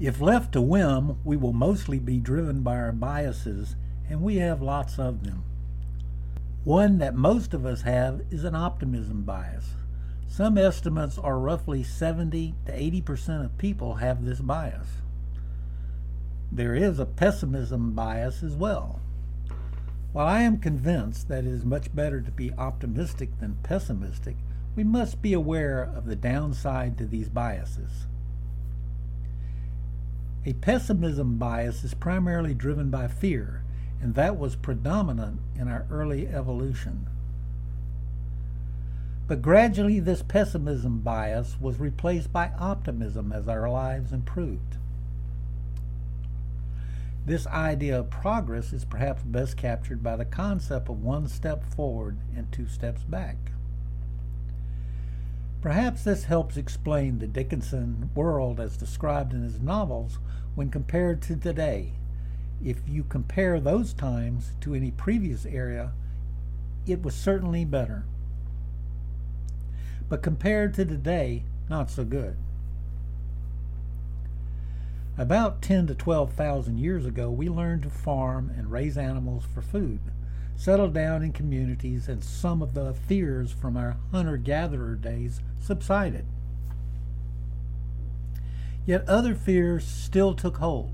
If left to whim, we will mostly be driven by our biases, and we have lots of them. One that most of us have is an optimism bias. Some estimates are roughly 70 to 80% of people have this bias. There is a pessimism bias as well. While I am convinced that it is much better to be optimistic than pessimistic, we must be aware of the downside to these biases. A pessimism bias is primarily driven by fear, and that was predominant in our early evolution. But gradually, this pessimism bias was replaced by optimism as our lives improved. This idea of progress is perhaps best captured by the concept of one step forward and two steps back. Perhaps this helps explain the Dickensian world as described in his novels when compared to today. If you compare those times to any previous era, it was certainly better. But compared to today, not so good. About 10 to 12,000 years ago, we learned to farm and raise animals for food, settled down in communities, and some of the fears from our hunter gatherer days subsided. Yet other fears still took hold,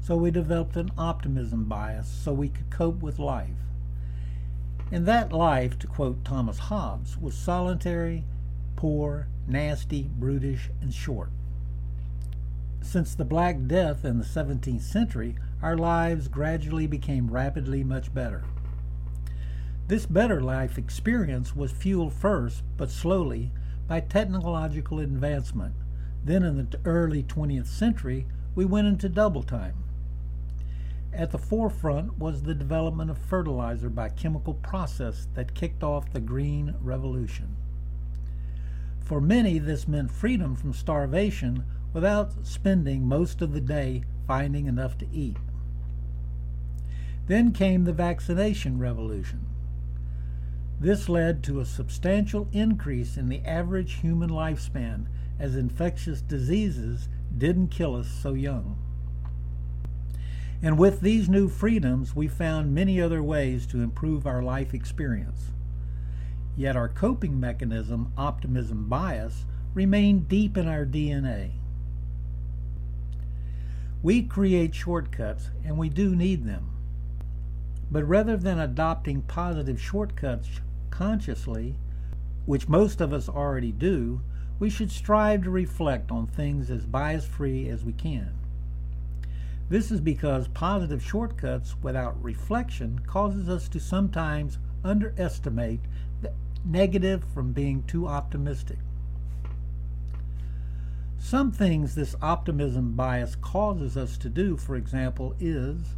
so we developed an optimism bias so we could cope with life. And that life, to quote Thomas Hobbes, was solitary, poor, nasty, brutish, and short. Since the Black Death in the 17th century, our lives gradually became rapidly much better. This better life experience was fueled first, but slowly, by technological advancement. Then in the early 20th century, we went into double time. At the forefront was the development of fertilizer by chemical process that kicked off the Green Revolution. For many, this meant freedom from starvation without spending most of the day finding enough to eat. Then came the vaccination revolution. This led to a substantial increase in the average human lifespan as infectious diseases didn't kill us so young. And with these new freedoms, we found many other ways to improve our life experience. Yet our coping mechanism, optimism bias, remained deep in our DNA. We create shortcuts, and we do need them. But rather than adopting positive shortcuts consciously, which most of us already do, we should strive to reflect on things as bias free as we can. This is because positive shortcuts without reflection causes us to sometimes underestimate the negative from being too optimistic. Some things this optimism bias causes us to do, for example, is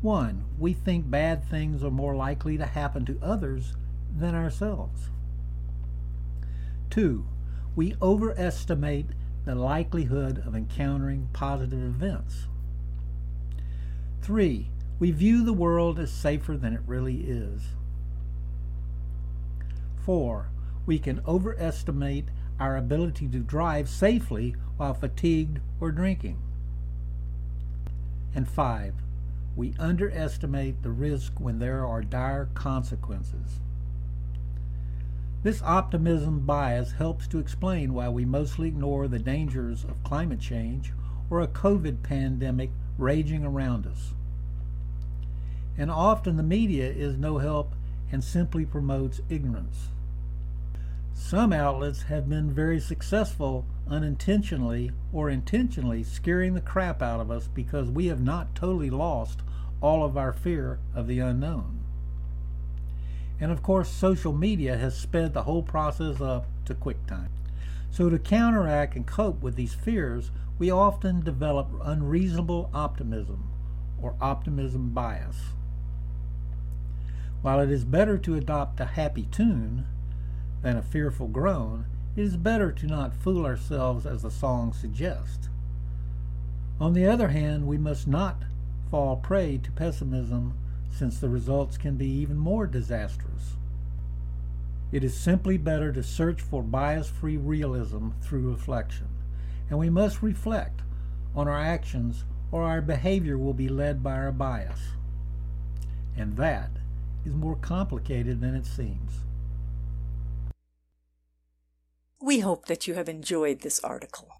1. We think bad things are more likely to happen to others than ourselves. 2. We overestimate the likelihood of encountering positive events. 3. We view the world as safer than it really is. 4. We can overestimate our ability to drive safely while fatigued or drinking. And five, we underestimate the risk when there are dire consequences. This optimism bias helps to explain why we mostly ignore the dangers of climate change or a COVID pandemic raging around us. And often the media is no help and simply promotes ignorance. Some outlets have been very successful unintentionally or intentionally scaring the crap out of us because we have not totally lost all of our fear of the unknown. And of course, social media has sped the whole process up to QuickTime. So, to counteract and cope with these fears, we often develop unreasonable optimism or optimism bias. While it is better to adopt a happy tune, than a fearful groan, it is better to not fool ourselves as the song suggests. On the other hand, we must not fall prey to pessimism since the results can be even more disastrous. It is simply better to search for bias free realism through reflection, and we must reflect on our actions or our behavior will be led by our bias. And that is more complicated than it seems. We hope that you have enjoyed this article.